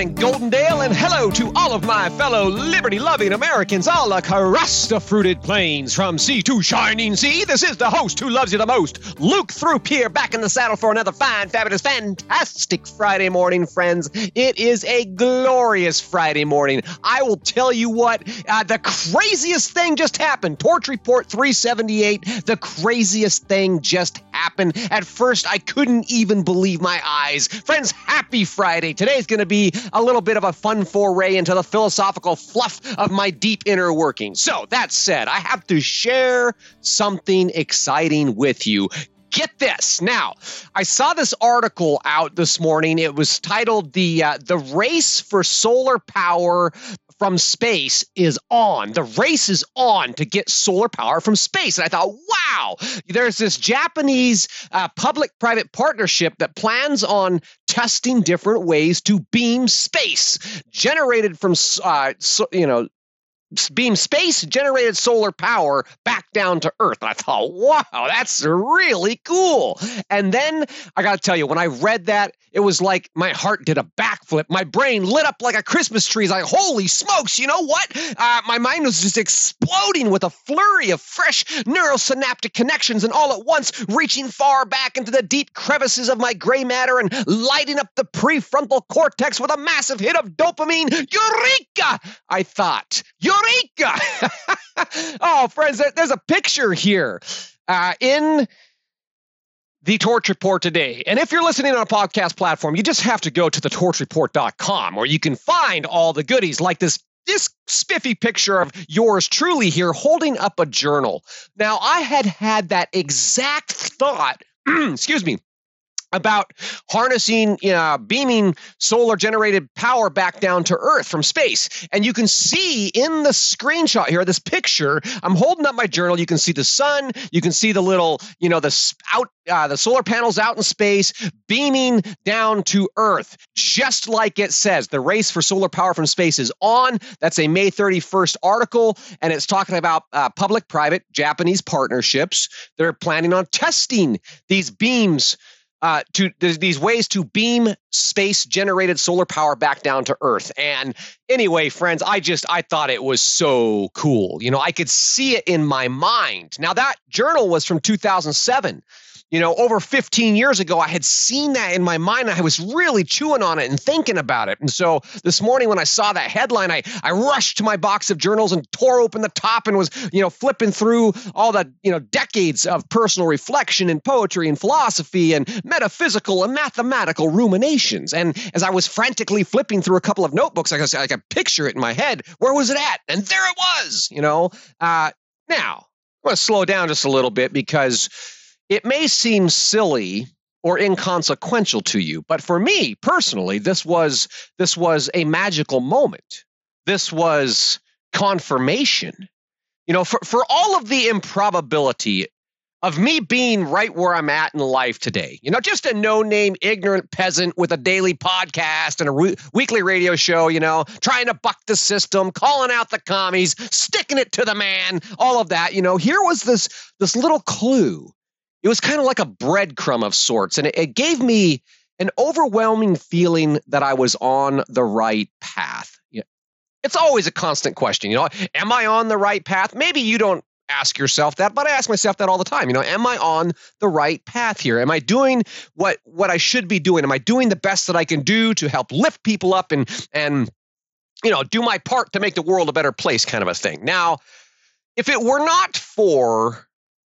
morning, Goldendale, and hello to all of my fellow liberty loving Americans all across the fruited plains from sea to shining sea. This is the host who loves you the most, Luke Throop here, back in the saddle for another fine, fabulous, fantastic Friday morning, friends. It is a glorious Friday morning. I will tell you what, uh, the craziest thing just happened. Torch Report 378, the craziest thing just happened. At first, I couldn't even believe my eyes. Friends, happy Friday. Today's going to be a little bit of a fun foray into the philosophical fluff of my deep inner workings. So, that said, I have to share something exciting with you get this. Now, I saw this article out this morning. It was titled "the uh, the race for solar power from space is on. The race is on to get solar power from space." And I thought, "Wow, there's this Japanese uh, public-private partnership that plans on testing different ways to beam space generated from uh, so, you know beam space generated solar power back down to Earth. And I thought, wow, that's really cool. And then I got to tell you, when I read that, it was like my heart did a backflip. My brain lit up like a Christmas tree. It's like, holy smokes, you know what? Uh, my mind was just exploding with a flurry of fresh neurosynaptic connections, and all at once reaching far back into the deep crevices of my gray matter and lighting up the prefrontal cortex with a massive hit of dopamine. Eureka! I thought. Eureka! oh, friends, there's a picture here. Uh, in the Torch Report today. And if you're listening on a podcast platform, you just have to go to the torchreport.com where you can find all the goodies like this this spiffy picture of yours truly here holding up a journal. Now, I had had that exact thought, excuse me, about harnessing, you know, beaming solar generated power back down to Earth from space. And you can see in the screenshot here, this picture, I'm holding up my journal. You can see the sun. You can see the little, you know, the out, uh, the solar panels out in space beaming down to Earth, just like it says. The race for solar power from space is on. That's a May 31st article, and it's talking about uh, public private Japanese partnerships. They're planning on testing these beams uh, to these ways to beam space generated solar power back down to earth. And anyway friends i just i thought it was so cool. You know i could see it in my mind. Now that journal was from 2007 you know, over 15 years ago, I had seen that in my mind. I was really chewing on it and thinking about it. And so this morning, when I saw that headline, I, I rushed to my box of journals and tore open the top and was, you know, flipping through all the, you know, decades of personal reflection and poetry and philosophy and metaphysical and mathematical ruminations. And as I was frantically flipping through a couple of notebooks, I could, I could picture it in my head. Where was it at? And there it was, you know. Uh, now, I'm going to slow down just a little bit because it may seem silly or inconsequential to you, but for me personally, this was this was a magical moment. This was confirmation. You know, for, for all of the improbability of me being right where I'm at in life today. You know, just a no name, ignorant peasant with a daily podcast and a re- weekly radio show, you know, trying to buck the system, calling out the commies, sticking it to the man, all of that. You know, here was this, this little clue it was kind of like a breadcrumb of sorts. And it, it gave me an overwhelming feeling that I was on the right path. It's always a constant question, you know, am I on the right path? Maybe you don't ask yourself that, but I ask myself that all the time. You know, am I on the right path here? Am I doing what what I should be doing? Am I doing the best that I can do to help lift people up and and you know, do my part to make the world a better place kind of a thing. Now, if it were not for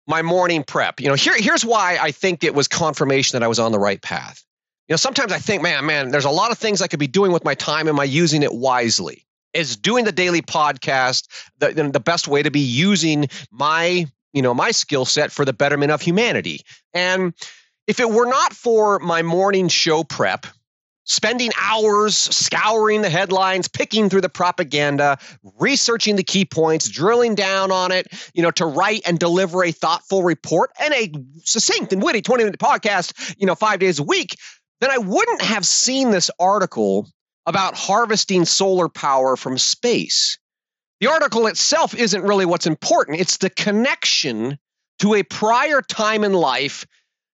my morning prep. You know, here, here's why I think it was confirmation that I was on the right path. You know, sometimes I think, man, man, there's a lot of things I could be doing with my time. Am I using it wisely? Is doing the daily podcast the, the best way to be using my, you know, my skill set for the betterment of humanity? And if it were not for my morning show prep, spending hours scouring the headlines, picking through the propaganda, researching the key points, drilling down on it, you know, to write and deliver a thoughtful report and a succinct and witty 20 minute podcast, you know, five days a week, then I wouldn't have seen this article about harvesting solar power from space. The article itself isn't really what's important, it's the connection to a prior time in life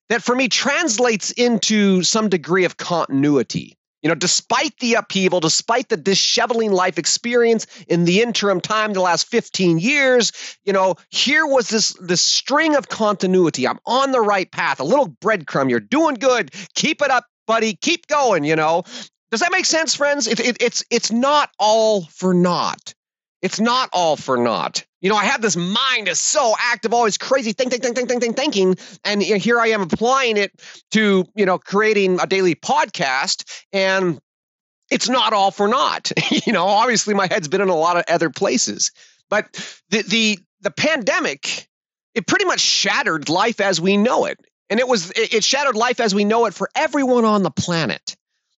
that for me translates into some degree of continuity. You know, despite the upheaval, despite the disheveling life experience in the interim time, the last 15 years, you know, here was this this string of continuity. I'm on the right path, a little breadcrumb. You're doing good. Keep it up, buddy. Keep going, you know. Does that make sense, friends? It, it, it's it's not all for naught. It's not all for naught. You know, I have this mind is so active, always crazy, think, think, think, think, think, think, thinking, and here I am applying it to you know creating a daily podcast, and it's not all for naught. you know, obviously my head's been in a lot of other places, but the the the pandemic it pretty much shattered life as we know it, and it was it shattered life as we know it for everyone on the planet,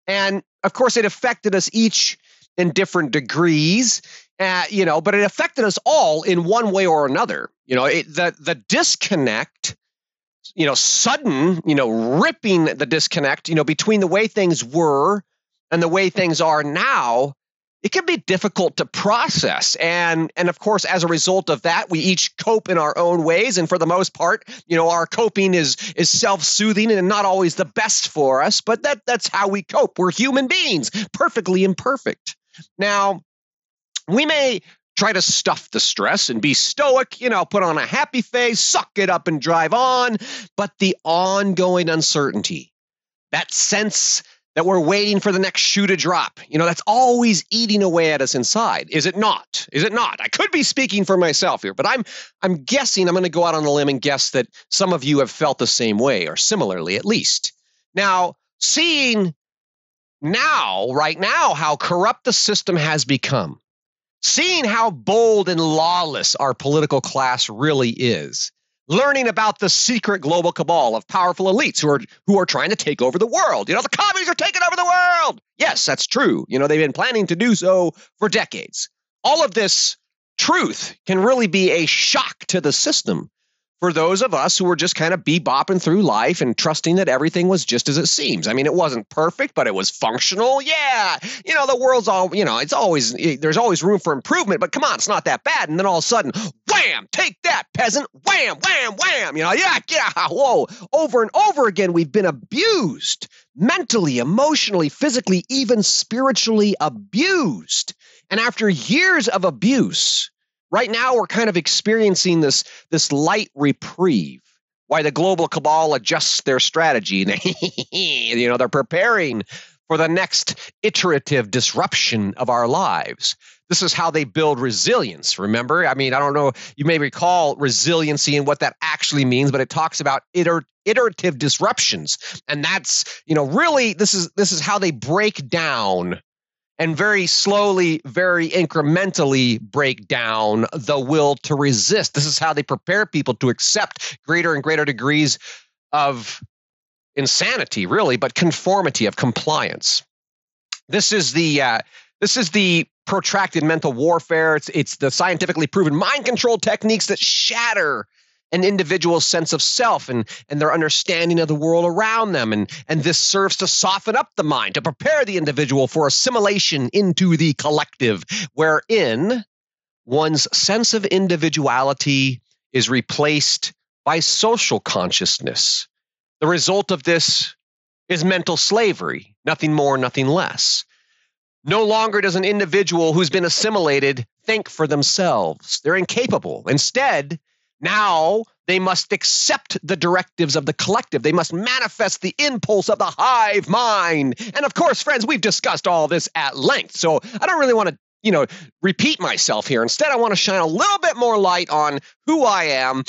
and of course it affected us each in different degrees uh, you know, but it affected us all in one way or another. You know, it, the the disconnect, you know, sudden, you know, ripping the disconnect, you know, between the way things were and the way things are now, it can be difficult to process. And and of course, as a result of that, we each cope in our own ways. And for the most part, you know, our coping is is self-soothing and not always the best for us, but that that's how we cope. We're human beings, perfectly imperfect. Now, we may try to stuff the stress and be stoic, you know, put on a happy face, suck it up and drive on. But the ongoing uncertainty, that sense that we're waiting for the next shoe to drop, you know, that's always eating away at us inside. Is it not? Is it not? I could be speaking for myself here, but I'm I'm guessing I'm going to go out on a limb and guess that some of you have felt the same way or similarly at least. Now, seeing now, right now, how corrupt the system has become seeing how bold and lawless our political class really is, learning about the secret global cabal of powerful elites who are who are trying to take over the world. You know, the commies are taking over the world. Yes, that's true. You know, they've been planning to do so for decades. All of this truth can really be a shock to the system for those of us who were just kind of bebopping through life and trusting that everything was just as it seems. I mean, it wasn't perfect, but it was functional. Yeah, you know, the world's all, you know, it's always, there's always room for improvement, but come on, it's not that bad. And then all of a sudden, wham, take that, peasant, wham, wham, wham, you know, yeah, yeah, whoa, over and over again, we've been abused mentally, emotionally, physically, even spiritually abused. And after years of abuse, Right now, we're kind of experiencing this, this light reprieve. Why the global cabal adjusts their strategy. you know, they're preparing for the next iterative disruption of our lives. This is how they build resilience. Remember, I mean, I don't know, you may recall resiliency and what that actually means, but it talks about iter- iterative disruptions. And that's, you know, really this is this is how they break down and very slowly, very incrementally break down the will to resist. This is how they prepare people to accept greater and greater degrees of insanity, really, but conformity of compliance. This is the uh, this is the protracted mental warfare. It's it's the scientifically proven mind control techniques that shatter an individual's sense of self and, and their understanding of the world around them. And, and this serves to soften up the mind, to prepare the individual for assimilation into the collective, wherein one's sense of individuality is replaced by social consciousness. The result of this is mental slavery, nothing more, nothing less. No longer does an individual who's been assimilated think for themselves. They're incapable. Instead, now they must accept the directives of the collective. They must manifest the impulse of the hive mind. And of course, friends, we've discussed all this at length. So I don't really want to, you know, repeat myself here. Instead, I want to shine a little bit more light on who I am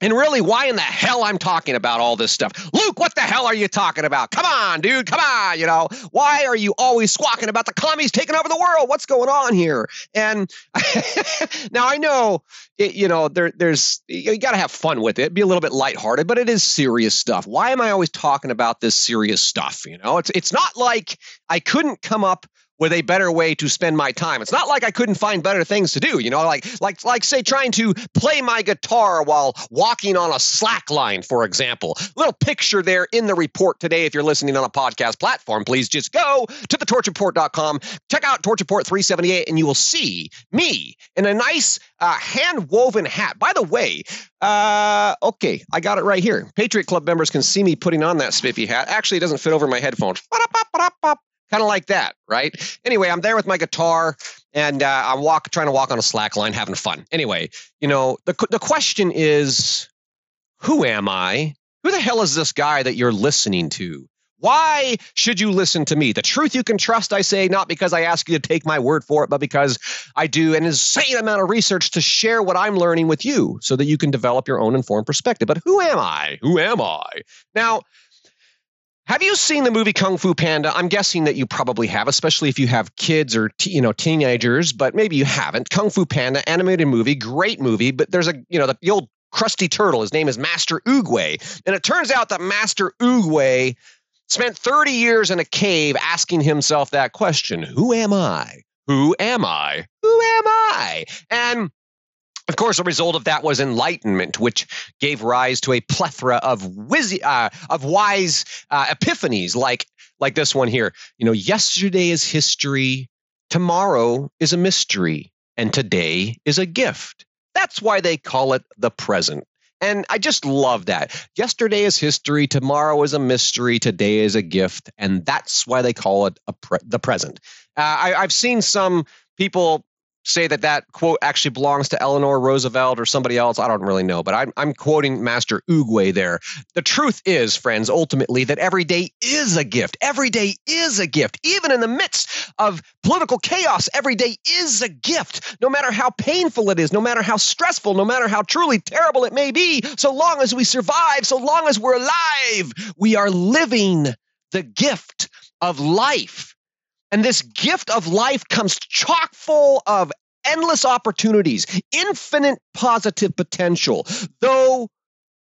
and really, why in the hell I'm talking about all this stuff? Luke, what the hell are you talking about? Come on, dude, come on. You know, why are you always squawking about the commies taking over the world? What's going on here? And now I know, it, you know, there, there's you got to have fun with it, be a little bit lighthearted, but it is serious stuff. Why am I always talking about this serious stuff? You know, it's it's not like I couldn't come up with a better way to spend my time. It's not like I couldn't find better things to do, you know, like like like say trying to play my guitar while walking on a slack line, for example. Little picture there in the report today. If you're listening on a podcast platform, please just go to the torchreport.com, check out Torch Report 378, and you will see me in a nice uh, hand woven hat. By the way, uh, okay, I got it right here. Patriot Club members can see me putting on that spiffy hat. Actually, it doesn't fit over my headphones. Kind of like that, right? Anyway, I'm there with my guitar and uh, I'm walk trying to walk on a slack line, having fun. Anyway, you know, the the question is, who am I? Who the hell is this guy that you're listening to? Why should you listen to me? The truth you can trust, I say, not because I ask you to take my word for it, but because I do an insane amount of research to share what I'm learning with you so that you can develop your own informed perspective. But who am I? Who am I? Now, have you seen the movie Kung Fu Panda? I'm guessing that you probably have, especially if you have kids or t- you know teenagers, but maybe you haven't. Kung Fu Panda, animated movie, great movie, but there's a you know the, the old crusty turtle. His name is Master Oogway, and it turns out that Master Oogway spent 30 years in a cave asking himself that question Who am I? Who am I? Who am I? And of course, the result of that was enlightenment, which gave rise to a plethora of wiz- uh, of wise uh, epiphanies, like like this one here. You know, yesterday is history, tomorrow is a mystery, and today is a gift. That's why they call it the present. And I just love that. Yesterday is history, tomorrow is a mystery, today is a gift, and that's why they call it pre- the present. Uh, I, I've seen some people say that that quote actually belongs to Eleanor Roosevelt or somebody else. I don't really know, but I'm, I'm quoting Master Oogway there. The truth is, friends, ultimately, that every day is a gift. Every day is a gift. Even in the midst of political chaos, every day is a gift. No matter how painful it is, no matter how stressful, no matter how truly terrible it may be, so long as we survive, so long as we're alive, we are living the gift of life. And this gift of life comes chock full of endless opportunities, infinite positive potential, though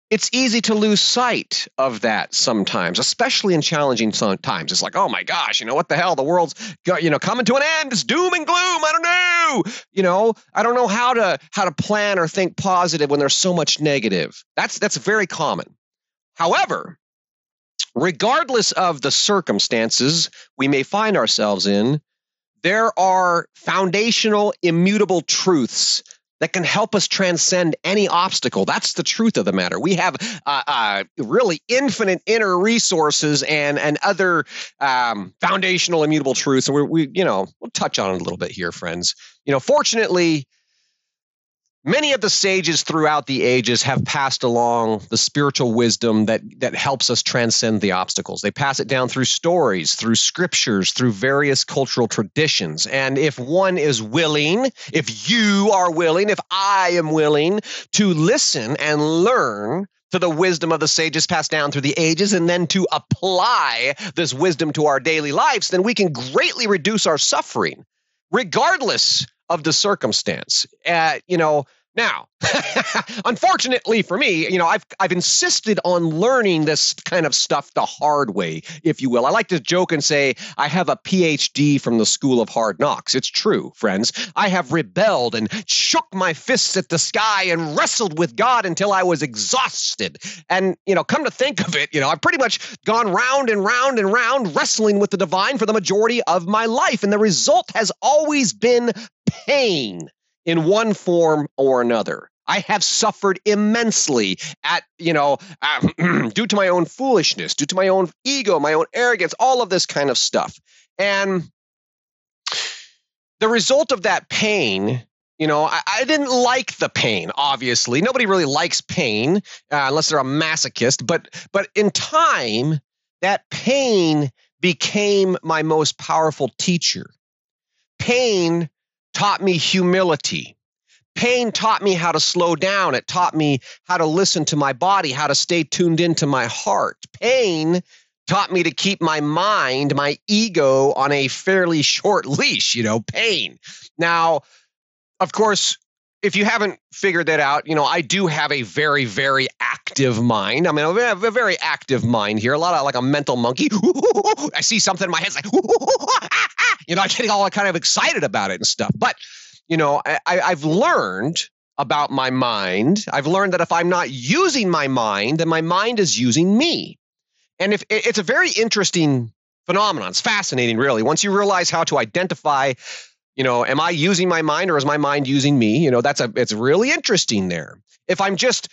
it's easy to lose sight of that sometimes, especially in challenging times. It's like, oh my gosh, you know what the hell? The world's you know coming to an end. It's doom and gloom. I don't know. You know, I don't know how to how to plan or think positive when there's so much negative. That's that's very common. However, regardless of the circumstances we may find ourselves in, there are foundational, immutable truths that can help us transcend any obstacle. That's the truth of the matter. We have uh, uh, really infinite inner resources and and other um, foundational, immutable truths. And we, we, you know, we'll touch on it a little bit here, friends. You know, fortunately, Many of the sages throughout the ages have passed along the spiritual wisdom that, that helps us transcend the obstacles. They pass it down through stories, through scriptures, through various cultural traditions. And if one is willing, if you are willing, if I am willing to listen and learn to the wisdom of the sages passed down through the ages and then to apply this wisdom to our daily lives, then we can greatly reduce our suffering, regardless of the circumstance. Uh, you know, now, unfortunately for me, you know, I've I've insisted on learning this kind of stuff the hard way, if you will. I like to joke and say I have a PhD from the School of Hard Knocks. It's true, friends. I have rebelled and shook my fists at the sky and wrestled with God until I was exhausted. And, you know, come to think of it, you know, I've pretty much gone round and round and round wrestling with the divine for the majority of my life, and the result has always been pain in one form or another. I have suffered immensely at, you know, due to my own foolishness, due to my own ego, my own arrogance, all of this kind of stuff. And the result of that pain, you know, I, I didn't like the pain. Obviously, nobody really likes pain uh, unless they're a masochist. But but in time, that pain became my most powerful teacher. Pain taught me humility. Pain taught me how to slow down. It taught me how to listen to my body, how to stay tuned into my heart. Pain taught me to keep my mind, my ego on a fairly short leash, you know, pain. Now, of course, if you haven't figured that out, you know, I do have a very, very active mind. I mean, I have a very active mind here, a lot of like a mental monkey. I see something in my head, it's like, you know, I'm getting all kind of excited about it and stuff. But, you know, I, I've learned about my mind. I've learned that if I'm not using my mind, then my mind is using me. And if it's a very interesting phenomenon, it's fascinating, really. Once you realize how to identify you know am i using my mind or is my mind using me you know that's a it's really interesting there if i'm just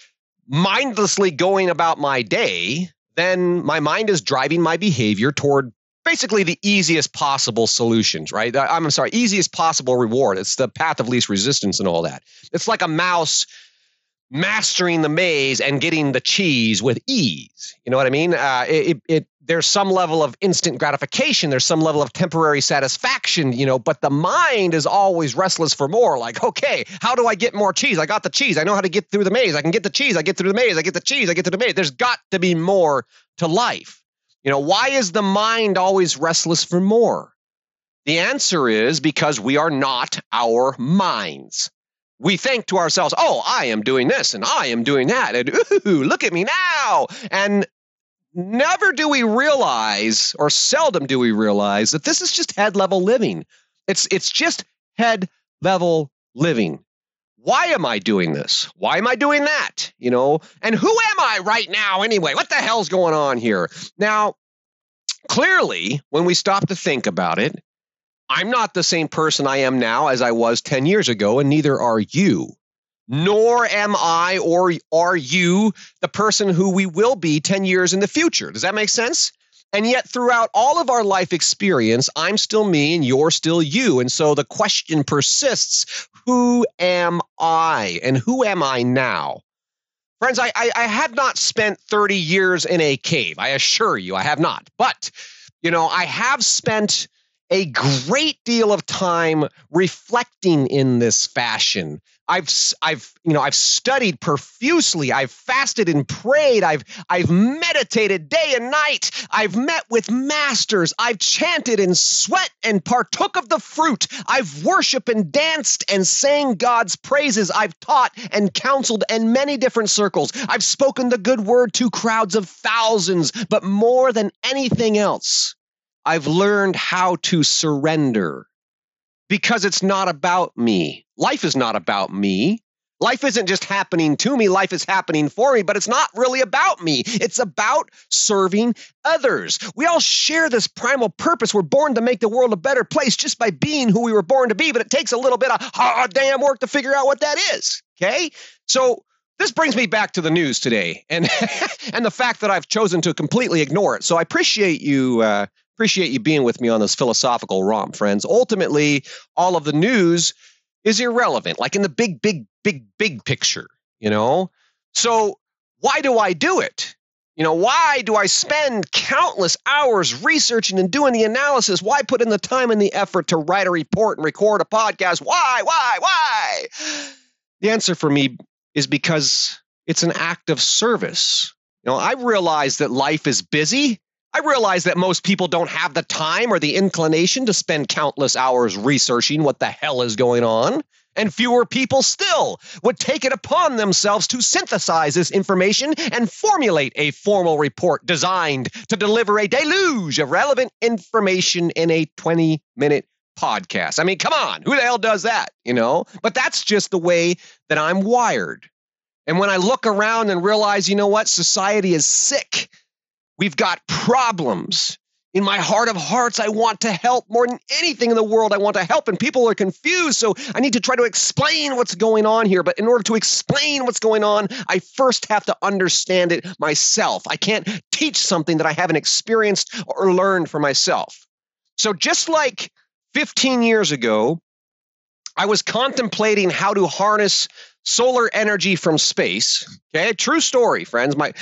mindlessly going about my day then my mind is driving my behavior toward basically the easiest possible solutions, right? I'm sorry, easiest possible reward. It's the path of least resistance and all that. It's like a mouse mastering the maze and getting the cheese with ease. You know what I mean? Uh, it, it, there's some level of instant gratification. There's some level of temporary satisfaction, you know, but the mind is always restless for more. Like, okay, how do I get more cheese? I got the cheese. I know how to get through the maze. I can get the cheese. I get through the maze. I get the cheese. I get through the maze. There's got to be more to life. You know, why is the mind always restless for more? The answer is because we are not our minds we think to ourselves, oh, I am doing this and I am doing that. And ooh, look at me now. And never do we realize, or seldom do we realize, that this is just head level living. It's, it's just head level living. Why am I doing this? Why am I doing that? You know, and who am I right now anyway? What the hell's going on here? Now, clearly, when we stop to think about it, I'm not the same person I am now as I was 10 years ago, and neither are you. Nor am I or are you the person who we will be 10 years in the future. Does that make sense? And yet, throughout all of our life experience, I'm still me and you're still you. And so the question persists who am I? And who am I now? Friends, I, I, I have not spent 30 years in a cave. I assure you, I have not. But, you know, I have spent a great deal of time reflecting in this fashion. I've I've you know I've studied profusely. I've fasted and prayed. I've I've meditated day and night. I've met with masters. I've chanted and sweat and partook of the fruit. I've worshiped and danced and sang God's praises. I've taught and counseled in many different circles. I've spoken the good word to crowds of thousands, but more than anything else, I've learned how to surrender because it's not about me. Life is not about me. Life isn't just happening to me, life is happening for me, but it's not really about me. It's about serving others. We all share this primal purpose. We're born to make the world a better place just by being who we were born to be, but it takes a little bit of hard damn work to figure out what that is. Okay? So this brings me back to the news today and and the fact that I've chosen to completely ignore it. So I appreciate you uh, Appreciate you being with me on this philosophical romp, friends. Ultimately, all of the news is irrelevant, like in the big, big, big, big picture, you know? So, why do I do it? You know, why do I spend countless hours researching and doing the analysis? Why put in the time and the effort to write a report and record a podcast? Why, why, why? The answer for me is because it's an act of service. You know, I realize that life is busy I realize that most people don't have the time or the inclination to spend countless hours researching what the hell is going on. And fewer people still would take it upon themselves to synthesize this information and formulate a formal report designed to deliver a deluge of relevant information in a 20 minute podcast. I mean, come on, who the hell does that? You know? But that's just the way that I'm wired. And when I look around and realize, you know what, society is sick We've got problems. In my heart of hearts, I want to help more than anything in the world. I want to help, and people are confused. So I need to try to explain what's going on here. But in order to explain what's going on, I first have to understand it myself. I can't teach something that I haven't experienced or learned for myself. So just like 15 years ago, I was contemplating how to harness solar energy from space. Okay, true story, friends. My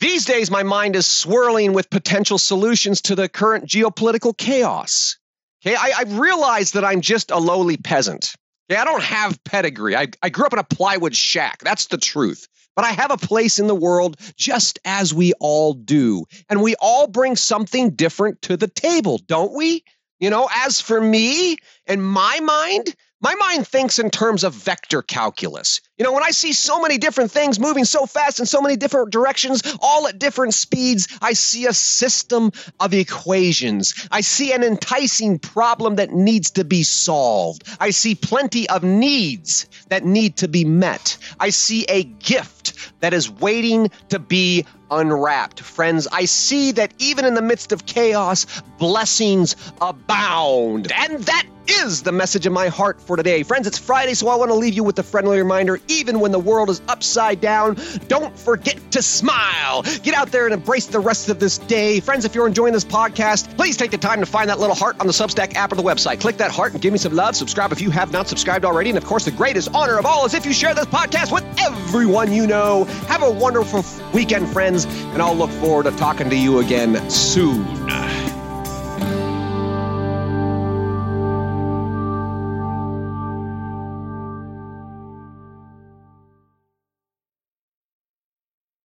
these days, my mind is swirling with potential solutions to the current geopolitical chaos. Okay, I, I realize that I'm just a lowly peasant. Okay, I don't have pedigree. I, I grew up in a plywood shack. That's the truth. But I have a place in the world just as we all do. And we all bring something different to the table, don't we? You know, as for me and my mind, my mind thinks in terms of vector calculus. You know, when I see so many different things moving so fast in so many different directions, all at different speeds, I see a system of equations. I see an enticing problem that needs to be solved. I see plenty of needs that need to be met. I see a gift that is waiting to be unwrapped. Friends, I see that even in the midst of chaos, blessings abound. And that is the message in my heart for today. Friends, it's Friday, so I want to leave you with a friendly reminder even when the world is upside down. Don't forget to smile. Get out there and embrace the rest of this day. Friends, if you're enjoying this podcast, please take the time to find that little heart on the Substack app or the website. Click that heart and give me some love. Subscribe if you have not subscribed already. And of course, the greatest honor of all is if you share this podcast with everyone you know. Have a wonderful weekend, friends, and I'll look forward to talking to you again soon.